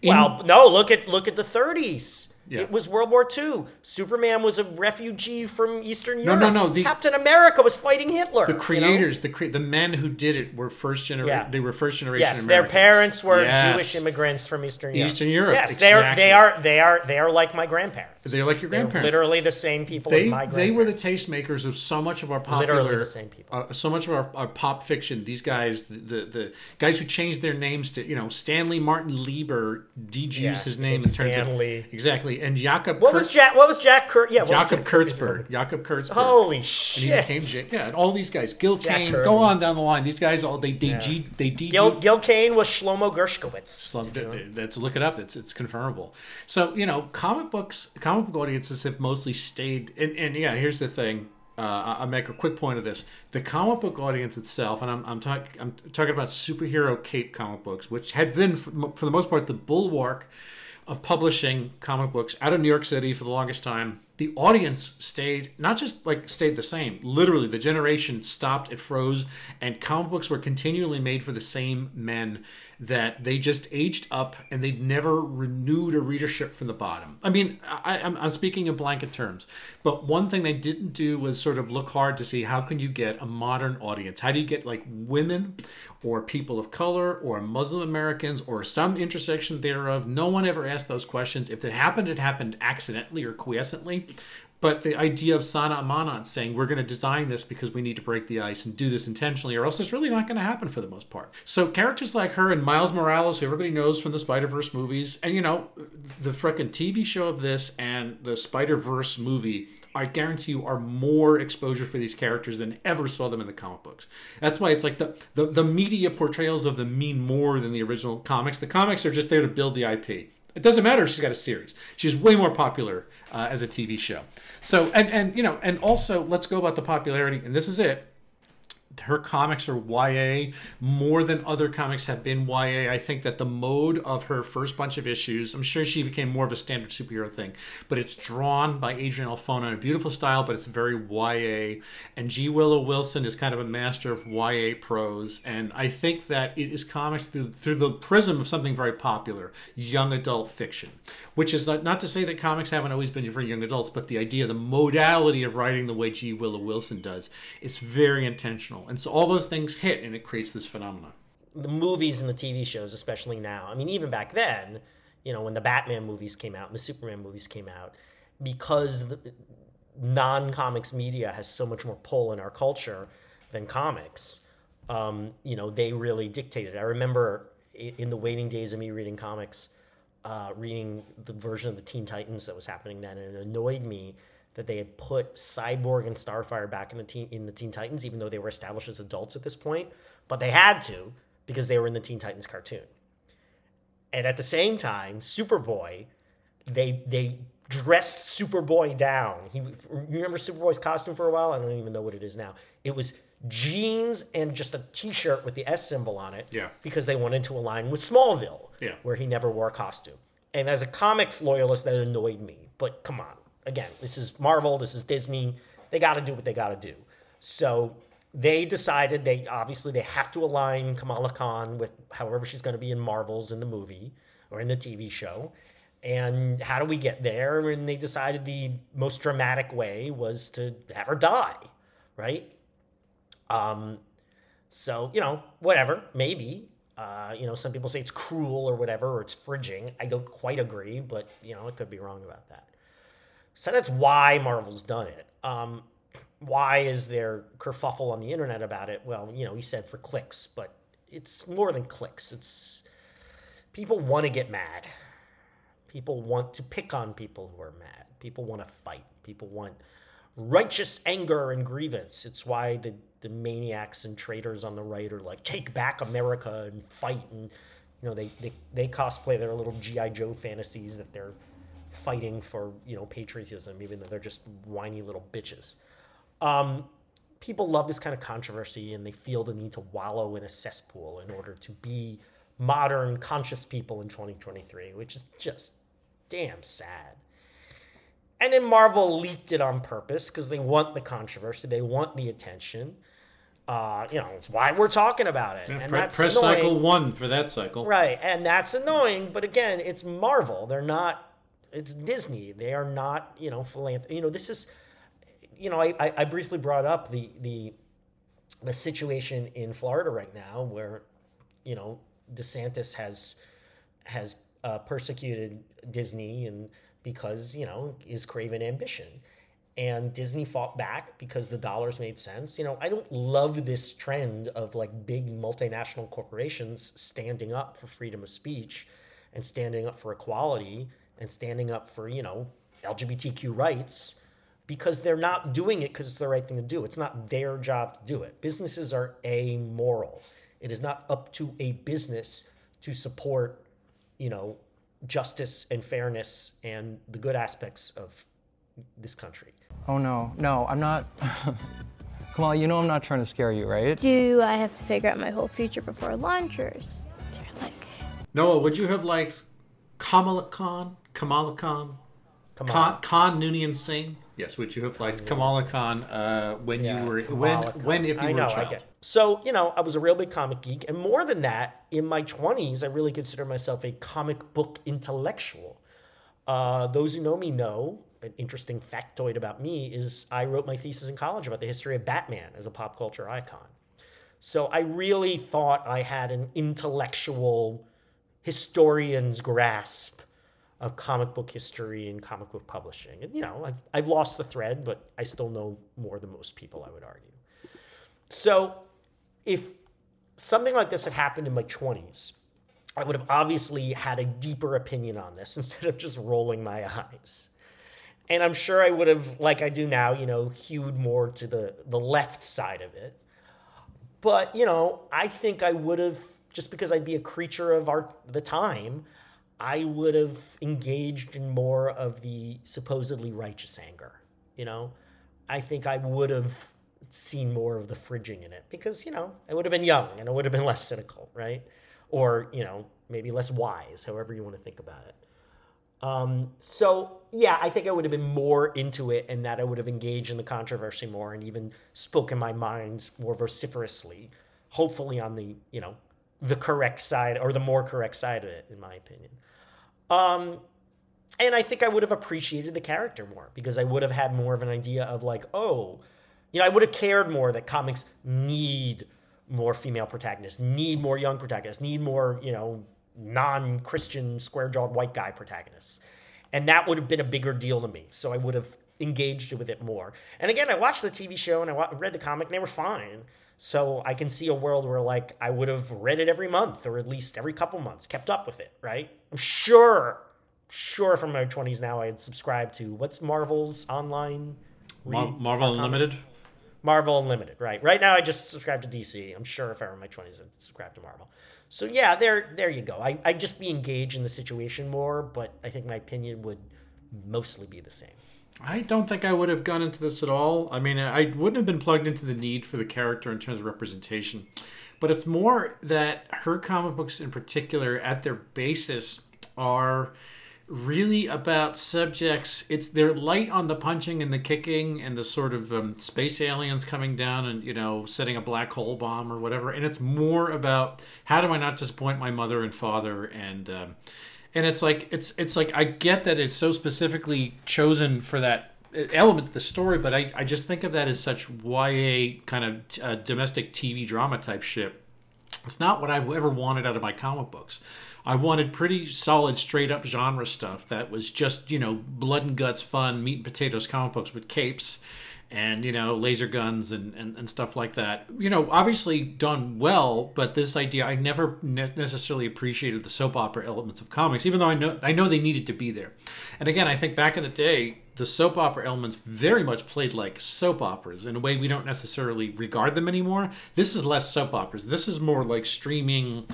In- Well, no. Look at look at the 30s. Yeah. It was World War II. Superman was a refugee from Eastern Europe. no, no, the- Captain America was fighting Hitler. the you know? creators, the cre- the men who did it were first generation. Yeah. They were first generation. Yes, their parents were Yes. Jewish immigrants from Eastern Europe. Eastern Europe, Yes, they are. They are. They are. They are like my grandparents. They're like your They're grandparents. literally the same people They, as my grandparents. they were the tastemakers of so much of our popular, Literally the same people. uh, so much of our, our pop fiction. These guys, the, the the guys who changed their names to you know Stanley Martin Lieber, de-Jews Yeah, his name and turns it Stanley. exactly. And Jakob What was Jack? What was Jack? Kur- yeah, Jakob Kurtzberg. Jakob Kurtzberg. Holy and he shit! became yeah, and all these guys, Gil Jack Kane, Kirby. go on down the line. These guys all they they G, they de Gil, Gil Kane was Shlomo Gershkowitz. Th- that's look it up. It's it's confirmable. So you know, comic books, comic book audiences have mostly stayed. And, and yeah, here's the thing. Uh, I- make a quick point of this. The comic book audience itself, and I'm I'm, talk, I'm talking about superhero cape comic books, which had been for, for the most part the bulwark of publishing comic books out of New York City for the longest time. The audience stayed not just like stayed the same. Literally, the generation stopped. It froze, and comic books were continually made for the same men that they just aged up and they'd never renewed a readership from the bottom. I mean, I, I'm speaking in blanket terms, but one thing they didn't do was sort of look hard to see how can you get a modern audience? How do you get like women or people of color or Muslim Americans or some intersection thereof? No one ever asked those questions. If it happened, it happened accidentally or quiescently. But the idea of Sana Amanat saying we're going to design this because we need to break the ice and do this intentionally, or else it's really not going to happen for the most part. So characters like her and Miles Morales, who everybody knows from the Spider Verse movies, and you know, the frickin' TV show of this and the Spider Verse movie, I guarantee you, are more exposure for these characters than ever saw them in the comic books. That's why it's like the the, the media portrayals of them mean more than the original comics. The comics are just there to build the IP. It doesn't matter she's got a series. She's way more popular uh, as a TV show. So and and you know and also let's go about the popularity. And this is it her comics are YA more than other comics have been YA. I think that the mode of her first bunch of issues, I'm sure she became more of a standard superhero thing, but it's drawn by Adrian Alphona in a beautiful style, but it's very YA. And G. Willow Wilson is kind of a master of YA prose, and I think that it is comics through, through the prism of something very popular, young adult fiction, which is not, not to say that comics haven't always been for young adults, but the idea, the modality of writing the way G. Willow Wilson does, is very intentional and so all those things hit and it creates this phenomenon. The movies and the TV shows, especially now, I mean, even back then, you know, when the Batman movies came out and the Superman movies came out, because non comics media has so much more pull in our culture than comics, um, you know, they really dictated. I remember in the waiting days of me reading comics, uh, reading the version of the Teen Titans that was happening then, and it annoyed me that they had put Cyborg and Starfire back in the teen in the Teen Titans, even though they were established as adults at this point. But they had to because they were in the Teen Titans cartoon. And at the same time, Superboy, they they dressed Superboy down. He you remember Superboy's costume for a while? I don't even know what it is now. It was jeans and just a t-shirt with the S symbol on it. Yeah. Because they wanted to align with Smallville. Yeah. Where he never wore a costume. And as a comics loyalist, that annoyed me. But come on again, this is Marvel, this is Disney. They got to do what they got to do. So they decided they obviously they have to align Kamala Khan with however she's going to be in Marvels in the movie or in the TV show. And how do we get there? And they decided the most dramatic way was to have her die, right? Um, so you know, whatever, maybe. Uh, you know, some people say it's cruel or whatever, or it's fridging. I don't quite agree, but you know, I could be wrong about that. So that's why Marvel's done it. Um, why is there kerfuffle on the internet about it? Well, you know, he said for clicks, but it's more than clicks. It's people want to get mad. People want to pick on people who are mad. People want to fight. People want righteous anger and grievance. It's why the, the maniacs and traitors on the right are like, take back America and fight. And, you know, they, they, they cosplay their little G.I. Joe fantasies that they're fighting for you know patriotism, even though they're just whiny little bitches. Um, people love this kind of controversy, and they feel the need to wallow in a cesspool in order to be modern, conscious people in 2023, which is just damn sad. And then Marvel leaked it on purpose because they want the controversy, they want the attention. Uh, you know, it's why we're talking about it. Yeah, and pre- that's press annoying. cycle one for that cycle. Right, and that's annoying. But again, it's Marvel. They're not it's Disney. They are not, you know, philanthropy. You know, this is, you know, I, I briefly brought up the the the situation in Florida right now where, you know, DeSantis has has uh, persecuted Disney and because you know is craven ambition, and Disney fought back because the dollars made sense. You know, I don't love this trend of like big multinational corporations standing up for freedom of speech and standing up for equality and standing up for, you know, LGBTQ rights because they're not doing it because it's the right thing to do. It's not their job to do it. Businesses are amoral. It is not up to a business to support, you know, justice and fairness and the good aspects of this country. Oh no, no, I'm not. Kamala, you know I'm not trying to scare you, right? Do I have to figure out my whole future before launchers? or is there like. Noah, would you have liked Kamala Khan? Kamala Khan? Kamala. Khan, Khan Noonien Singh? Yes, would you have liked Kamala Khan uh, when Yeah, you were Kamala when Khan. when if you I were know, a I child? get- So you know, I was a real big comic geek, and more than that, in my twenties, I really consider myself a comic book intellectual. Uh, those who know me know an interesting factoid about me is I wrote my thesis in college about the history of Batman as a pop culture icon. So I really thought I had an intellectual historian's grasp of comic book history and comic book publishing. And you know, I've I've lost the thread, but I still know more than most people, I would argue. So, if something like this had happened in my 20s, I would have obviously had a deeper opinion on this instead of just rolling my eyes. And I'm sure I would have, like I do now, you know, hewed more to the, the left side of it. But, you know, I think I would have, just because I'd be a creature of our the time, I would have engaged in more of the supposedly righteous anger. You know, I think I would have seen more of the fridging in it because, you know, I would have been young and I would have been less cynical, right? Or, you know, maybe less wise, however you want to think about it. Um, so yeah, I think I would have been more into it and that I would have engaged in the controversy more and even spoken my mind more vociferously, hopefully on the, you know, the correct side or the more correct side of it, in my opinion. Um, and I think I would have appreciated the character more because I would have had more of an idea of like, oh, you know, I would have cared more that comics need more female protagonists, need more young protagonists, need more, you know, non Christian square jawed white guy protagonists. And that would have been a bigger deal to me. So I would have engaged with it more. And again, I watched the TV show and I read the comic and they were fine. So I can see a world where like I would have read it every month or at least every couple months, kept up with it, right? I'm sure, sure from my 20s now I had subscribed to what's Marvel's online Mar- Marvel Unlimited. Marvel Unlimited, right? Right now I just subscribe to DC. I'm sure if I were in my 20s I'd subscribe to Marvel. So yeah, there there you go. I I just be engaged in the situation more, but I think my opinion would mostly be the same. I don't think I would have gone into this at all. I mean, I wouldn't have been plugged into the need for the character in terms of representation. But it's more that her comic books in particular, at their basis, are really about subjects. It's they're light on the punching and the kicking and the sort of um, space aliens coming down and you know setting a black hole bomb or whatever. And it's more about how do I not disappoint my mother and father and um, and it's like it's it's like I get that it's so specifically chosen for that element of the story, but I, I just think of that as such YA kind of uh, domestic TV drama type shit. It's not what I've ever wanted out of my comic books. I wanted pretty solid, straight up genre stuff that was just, you know, blood and guts fun, meat and potatoes comic books with capes and, you know, laser guns and, and, and stuff like that. You know, obviously done well, but this idea, I never ne- necessarily appreciated the soap opera elements of comics, even though I know, I know they needed to be there. And again, I think back in the day, the soap opera elements very much played like soap operas in a way we don't necessarily regard them anymore. This is less soap operas. This is more like streaming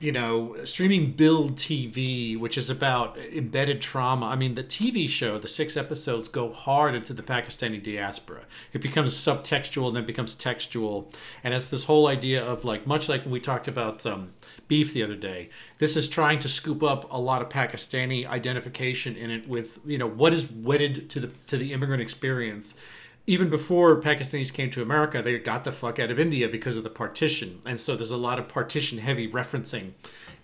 you know, streaming build TV, which is about embedded trauma. I mean, the TV show, the six episodes go hard into the Pakistani diaspora. It becomes subtextual and then becomes textual. And it's this whole idea of like, much like when we talked about um, beef the other day, this is trying to scoop up a lot of Pakistani identification in it with, you know, what is wedded to the to the immigrant experience even before Pakistanis came to America, they got the fuck out of India because of the partition. And so there's a lot of partition heavy referencing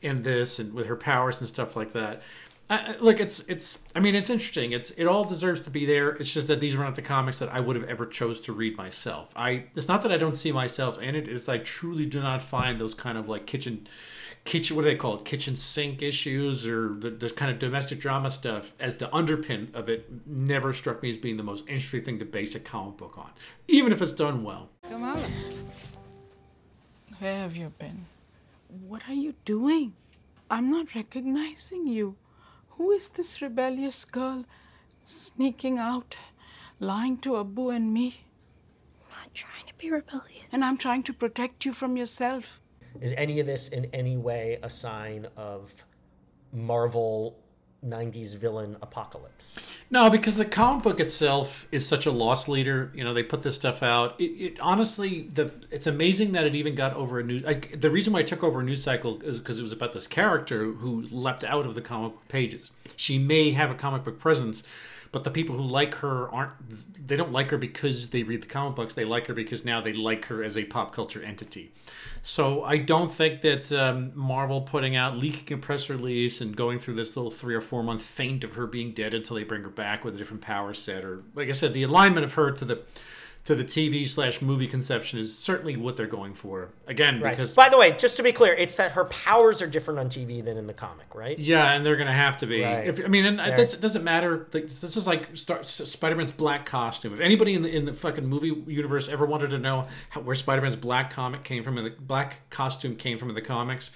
in this and with her powers and stuff like that. Uh, look, it's it's. I mean, it's interesting. It's it all deserves to be there. It's just that these are not the comics that I would have ever chose to read myself. I. It's not that I don't see myself in it. It's I truly do not find those kind of like kitchen kitchen what do they call it? Kitchen sink issues or the, the kind of domestic drama stuff as the underpin of it never struck me as being the most interesting thing to base a comic book on even if it's done well. Come on. Where have you been? What are you doing? I'm not recognizing you. Who is this rebellious girl sneaking out lying to abu and me? I'm not trying to be rebellious. And i'm trying to protect you from yourself is any of this in any way a sign of Marvel 90s villain apocalypse? No, because the comic book itself is such a loss leader. You know, they put this stuff out. It, it honestly, the it's amazing that it even got over a new. Like, the reason why I took over a news cycle is because it was about this character who leapt out of the comic book pages. She may have a comic book presence, but the people who like her aren't they don't like her because they read the comic books they like her because now they like her as a pop culture entity so i don't think that um, marvel putting out leaking a press release and going through this little three or four month feint of her being dead until they bring her back with a different power set or like i said the alignment of her to the to the TV slash movie conception is certainly what they're going for. Again, Right. because By the way, just to be clear, it's that her powers are different on TV than in the comic, right? Yeah, and they're gonna have to be. Right. If, I mean, and it doesn't matter. Like, this is like Star, Spider-Man's black costume. If anybody in the in the fucking movie universe ever wanted to know how, where Spider-Man's black comic came from, and the black costume came from in the comics,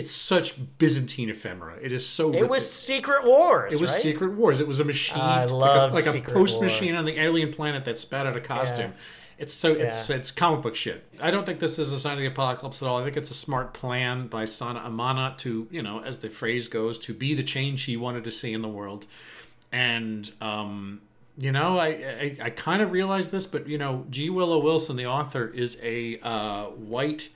it's such Byzantine ephemera. It is so. It was Secret Wars. It was right? Secret Wars. It was a machine, I like a- like a, post machine on the alien planet that spat out a costume. It's so it's Yeah. it's comic book shit. I don't think this is a sign of the apocalypse at all. I think it's a smart plan by Sana Amanat to you know, as the phrase goes, to be the change she wanted to see in the world. And um, you know, I I, I kind of realized this, but you know, G. Willow Wilson, the author, is a uh, white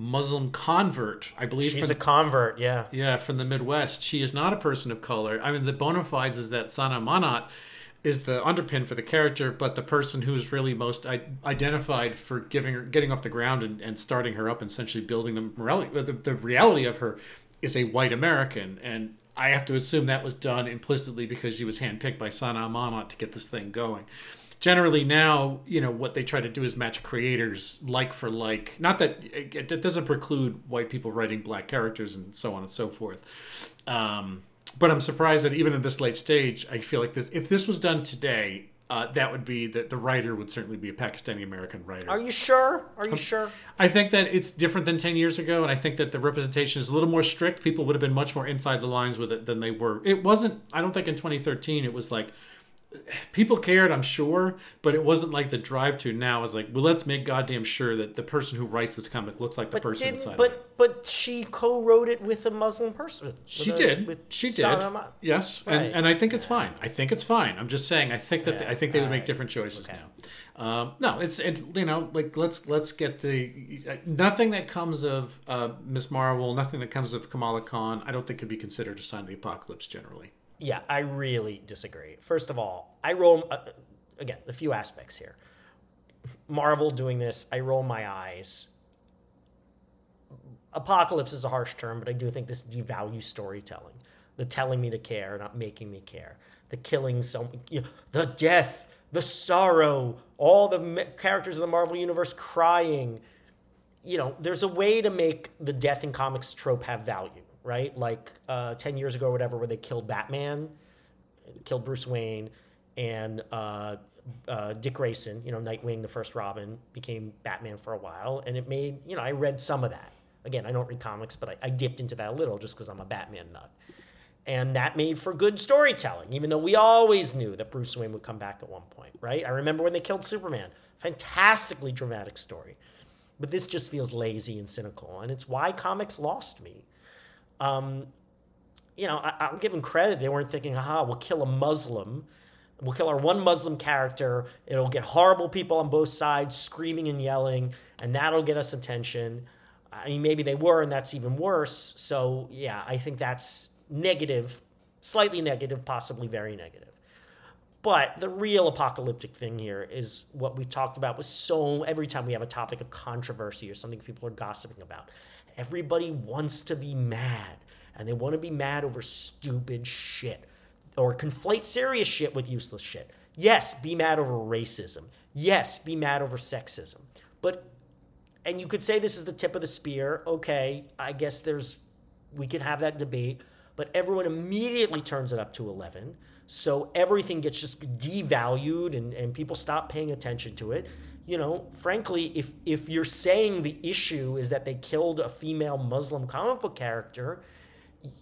Muslim convert, I believe. She's from- a convert, yeah. yeah, from the Midwest. She is not a person of color. I mean, the bona fides is that Sana Amanat is the underpin for the character, but the person who is really most I- identified for giving her, getting off the ground and, and starting her up and essentially building the morality, uh, the, the reality of her is a white American. And I have to assume that was done implicitly because she was handpicked by Sana Amanat to get this thing going. Generally, now you know what they try to do is match creators like for like. Not that it, it doesn't preclude white people writing black characters and so on and so forth. Um, but I'm surprised that even at this late stage, I feel like this. If this was done today, uh, that would be that the writer would certainly be a Pakistani American writer. Are you sure? Are Um, you sure? I think that it's different than 10 years ago, and I think that the representation is a little more strict. People would have been much more inside the lines with it than they were. It wasn't, I don't think in 2013 it was like, people cared, I'm sure, but it wasn't like the drive to now is like, well, let's make goddamn sure that the person who writes this comic looks like the But person inside. of it. but but she co-wrote it with a Muslim person. She a- did. with She did. Yes, Right. and and I think it's fine. I think it's fine. I'm just saying. I think that Yeah, I think they would make different choices Okay. now. Um, no, it's it. You know, like let's let's get the uh, nothing that comes of uh, Miss Marvel, nothing that comes of Kamala Khan. I don't think could be considered a sign of the apocalypse generally. Yeah, I really disagree. First of all, I roll uh, again a few aspects here. Marvel doing this, I roll my eyes. Apocalypse is a harsh term, but I do think this devalues storytelling. The telling me to care, not making me care. The killing some, you know, the death, the sorrow, all the me- characters in the Marvel universe crying. You know, there's a way to make the death in comics trope have value, right? Like uh, 10 years ago or whatever, where they killed Batman, killed Bruce Wayne, and uh, uh, Dick Grayson, you know, Nightwing, the first Robin, became Batman for a while. And it made, you know, I read some of that. Again, I don't read comics, but I, I dipped into that a little just because I'm a Batman nut. And that made for good storytelling, even though we always knew that Bruce Wayne would come back at one point, right? I remember when they killed Superman. Fantastically dramatic story. But this just feels lazy and cynical. And it's why comics lost me. Um, you know, I, I'll give them credit. They weren't thinking, aha, we'll kill a Muslim. We'll kill our one Muslim character. It'll get horrible people on both sides screaming and yelling, and that'll get us attention. I mean, maybe they were, and that's even worse. So, yeah, I think that's negative, slightly negative, possibly very negative. But the real apocalyptic thing here is what we talked about with so every time we have a topic of controversy or something people are gossiping about. Everybody wants to be mad, and they want to be mad over stupid shit or conflate serious shit with useless shit. Yes, be mad over racism. Yes, be mad over sexism. But and you could say this is the tip of the spear. Okay, I guess there's we could have that debate, but everyone immediately turns it up to 11. So everything gets just devalued and, and people stop paying attention to it. You know, frankly, if if you're saying the issue is that they killed a female Muslim comic book character,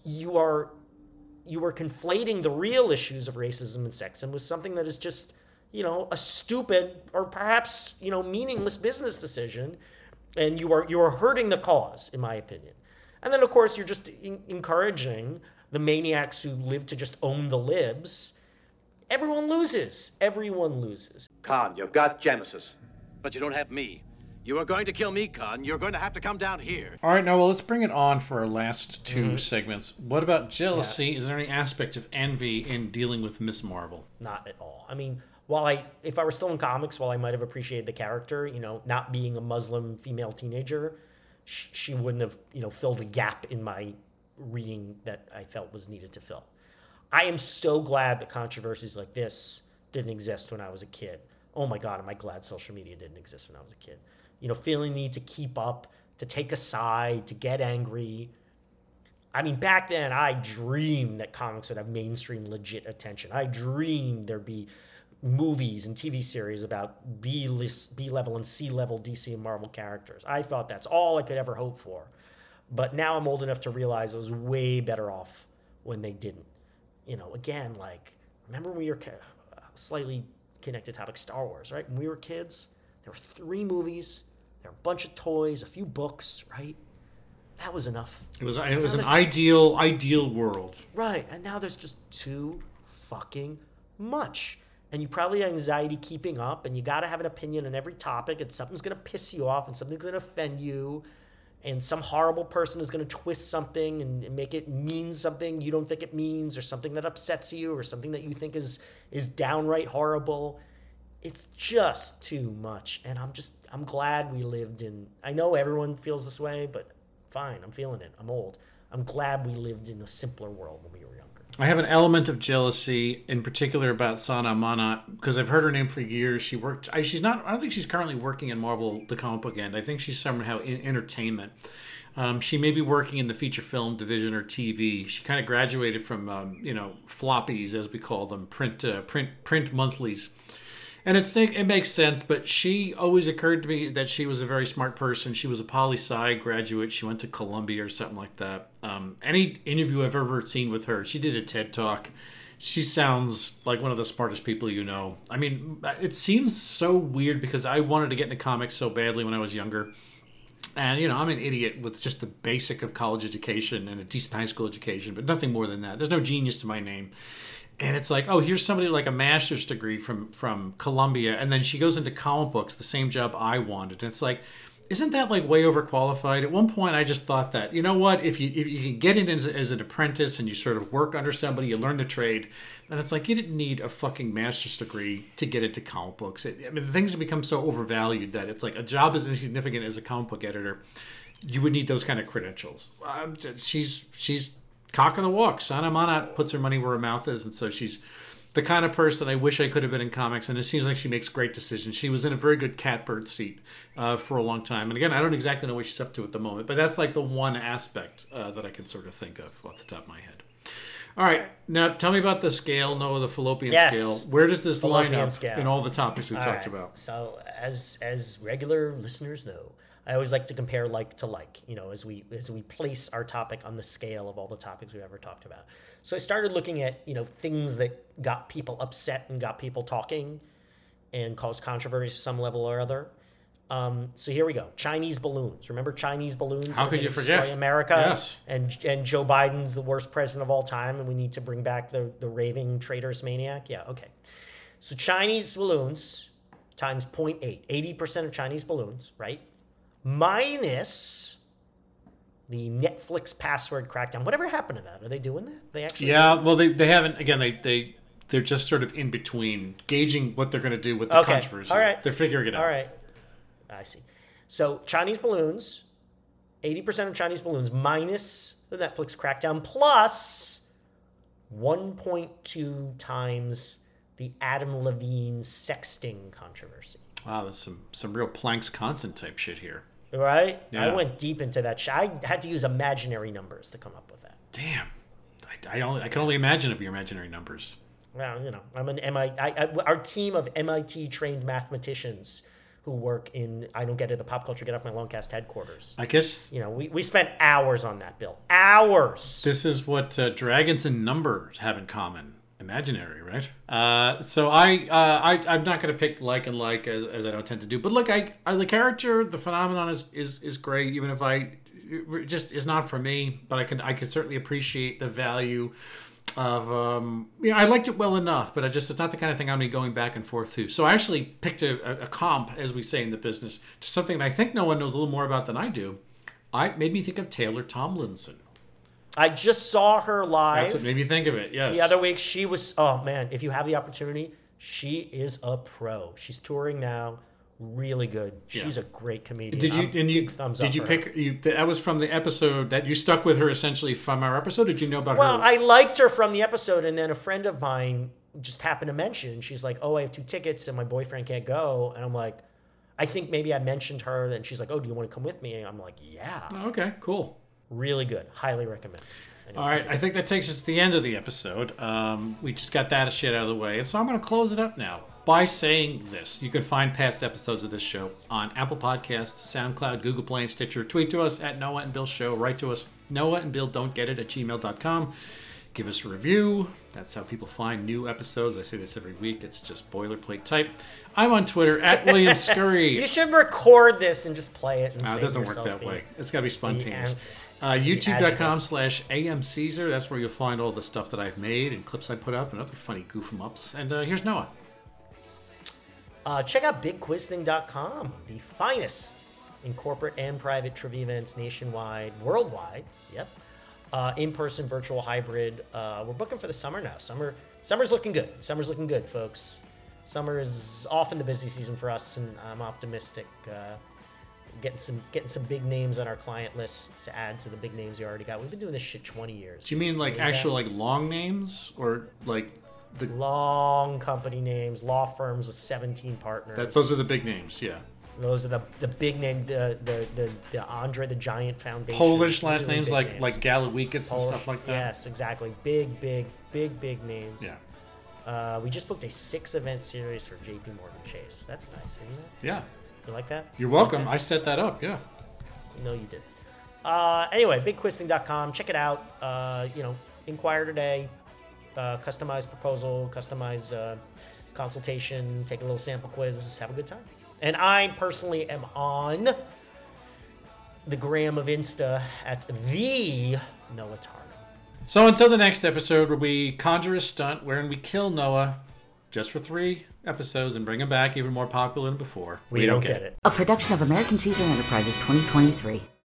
you are you are conflating the real issues of racism and sexism with something that is just, you know, a stupid or perhaps, you know, meaningless business decision. And you are you are hurting the cause, in my opinion. And then of course you're just en- encouraging the maniacs who live to just own the libs. Everyone loses. Everyone loses. Khan, you've got Genesis. But you don't have me. You are going to kill me, Khan. You're going to have to come down here. All right, now well, let's bring it on for our last 2 Mm-hmm. segments. What about jealousy? Is there any aspect of envy in dealing with Miss Marvel? Not at all. I mean, while I, if I were still in comics, while I might have appreciated the character, you know, not being a Muslim female teenager, sh- she wouldn't have, you know, filled a gap in my reading that I felt was needed to fill. I am so glad that controversies like this didn't exist when I was a kid. Oh my God, am I glad social media didn't exist when I was a kid? You know, feeling the need to keep up, to take a side, to get angry. I mean, back then, I dreamed that comics would have mainstream, legit attention. I dreamed there'd be movies and TV series about B list, B level and C level DC and Marvel characters. I thought that's all I could ever hope for. But now I'm old enough to realize I was way better off when they didn't. You know, again, like remember when we were uh, slightly connected topic Star Wars, right? When we were kids, there were three movies, there were a bunch of toys, a few books, right? That was enough. It was it was an ideal ideal world. Right. And now there's just too fucking much. And you probably have anxiety keeping up, and you got to have an opinion on every topic, and something's going to piss you off, and something's going to offend you, and some horrible person is going to twist something and make it mean something you don't think it means, or something that upsets you, or something that you think is is downright horrible. It's just too much, and I'm just I'm glad we lived in. I know everyone feels this way, but fine, I'm feeling it. I'm old. I'm glad we lived in a simpler world when we were. I have an element of jealousy, in particular about Sana Amanat, because I've heard her name for years. She worked. I, she's not. I don't think she's currently working in Marvel, the comic book end. I think she's somehow in entertainment. Um, she may be working in the feature film division or TV. She kind of graduated from, um, you know, floppies as we call them, print, uh, print, print monthlies. And it's it makes sense, but she always occurred to me that she was a very smart person. She was a poli sci graduate. She went to Columbia or something like that. Um, any interview I've ever seen with her, she did a TED talk. She sounds like one of the smartest people you know. I mean, it seems so weird because I wanted to get into comics so badly when I was younger. And, you know, I'm an idiot with just the basic of college education and a decent high school education, but nothing more than that. There's no genius to my name and it's like oh here's somebody like a master's degree from from columbia. And then she goes into comic books the same job i wanted. And it's like isn't that like way overqualified? At one point i just thought that you know what? If you if you can get in as, as an apprentice and you sort of work under somebody you learn the trade and it's like you didn't need a fucking master's degree to get into comic books. It, i mean things have become so overvalued that it's like a job as insignificant as a comic book editor you would need those kind of credentials. Um, she's she's cock of the walk. Sana Amanat puts her money where her mouth is, and so she's the kind of person I wish I could have been in comics. And it seems like she makes great decisions. She was in a very good catbird seat uh, for a long time. And again, I don't exactly know what she's up to at the moment, but that's like the one aspect uh, that I can sort of think of off the top of my head. All right, now tell me about the scale, Noah, the fallopian Yes. scale. Where does this line Fallopian up scale. in all the topics we All talked right. about? So as as regular listeners know, I always like to compare like to like, you know, as we as we place our topic on the scale of all the topics we've ever talked about. So I started looking at, you know, things that got people upset and got people talking and caused controversy to some level or other. Um, so here we go. Chinese balloons. Remember Chinese balloons? How could you forget? destroy America. Yes. And and Joe Biden's the worst president of all time, and we need to bring back the the raving traitors maniac. Yeah, okay. So Chinese balloons times 0.8, 80% of Chinese balloons, right? Minus the Netflix password crackdown. Whatever happened to that? Are they doing that? They actually Yeah, well, they, they haven't. Again, they they they're just sort of in between, gauging what they're going to do with the Okay, controversy. all right. they're figuring it out. All right. I see. So Chinese balloons, 80% of Chinese balloons minus the Netflix crackdown plus 1.2 times the Adam Levine sexting controversy. Wow, there's some some real Planck's constant type shit here. Right? I went deep into that. Sh- I had to use imaginary numbers to come up with that. Damn, I, I only I can only imagine of your imaginary numbers. Well, you know, I'm an MIT. I, I, our team of MIT trained mathematicians who work in, I don't get it, the pop culture get off my long cast headquarters. I guess You know, we, we spent hours on that bill. Hours. this is what uh, dragons and numbers have in common. Imaginary, right? Uh, so I, uh, I, I'm not going to pick like and like as, as I don't tend to do. But look, I, I the character, the phenomenon is, is is great. Even if I, just is not for me. But I can I can certainly appreciate the value of um, you know I liked it well enough, but I just it's not the kind of thing I'm going back and forth to. So I actually picked a, a, a comp, as we say in the business, to something that I think no one knows a little more about than I do. I made me think of Taylor Tomlinson. I just saw her live That's what made me think of it. Yes. the other week. She was, oh man, if you have the opportunity, she is a pro. She's touring now. Really good. She's a great comedian. Did you I'm and you big thumbs did you for her. pick you that was from the episode that you stuck with her essentially from our episode? Did you know about Well, her? Well, I liked her from the episode, and then a friend of mine just happened to mention she's like, "Oh, I have two tickets and my boyfriend can't go," and I'm like, I think maybe I mentioned her, and she's like, "Oh, do you want to come with me?" And I'm like, "Yeah." Oh, okay, cool. Really good. Highly recommend. All right, I think that takes us to the end of the episode. Um, we just got that shit out of the way, so I'm going to close it up now by saying this. You can find past episodes of this show on Apple Podcasts, SoundCloud, Google Play, and Stitcher. Tweet to us at Noah and Bill Show. Write to us, Noah and Bill Don't Get It at gmail.com. Give us a review. That's how people find new episodes. I say this every week. It's just boilerplate type. I'm on Twitter at William Scurry. You should record this and just play it. And No, it doesn't work that the- way. It's got to be spontaneous. Uh, YouTube.com slash AM Caesar. That's where you'll find all the stuff that I've made and clips I put up and other funny goof 'em ups. And uh, here's Noah. Uh, check out bigquizthing.com, the finest in corporate and private trivia events nationwide, worldwide. Yep. Uh, in-person, virtual, hybrid. Uh, we're booking for the summer now. Summer, summer's looking good. Summer's looking good, folks. Summer is often the busy season for us, and I'm optimistic. Uh, getting some getting some big names on our client list to add to the big names we already got. We've been doing this shit 20 years. Do you mean like Believe that? actual like long names or like the long company names, law firms with 17 partners. that? Those are the big names. Yeah. Those are the the big name, the the the, the Andre the Giant Foundation. Polish last Really names like names. like Galawikits and stuff like that. Yes, exactly. Big, big, big, big names. Yeah. Uh, we just booked a six event series for J.P. Morgan Chase. That's nice, isn't it? Yeah. You like that? You're welcome. I set that up. Yeah. No, you didn't. Uh, anyway, bigquizthing.com. Check it out. Uh, you know, inquire today. Uh, customize proposal, customize uh, consultation, take a little sample quiz, have a good time. And I personally am on the gram of Insta at the Noah. So until the next episode where we conjure a stunt wherein we kill Noah just for three episodes and bring them back even more popular than before. We, don't, get it. A production of American Caesar Enterprises 2023.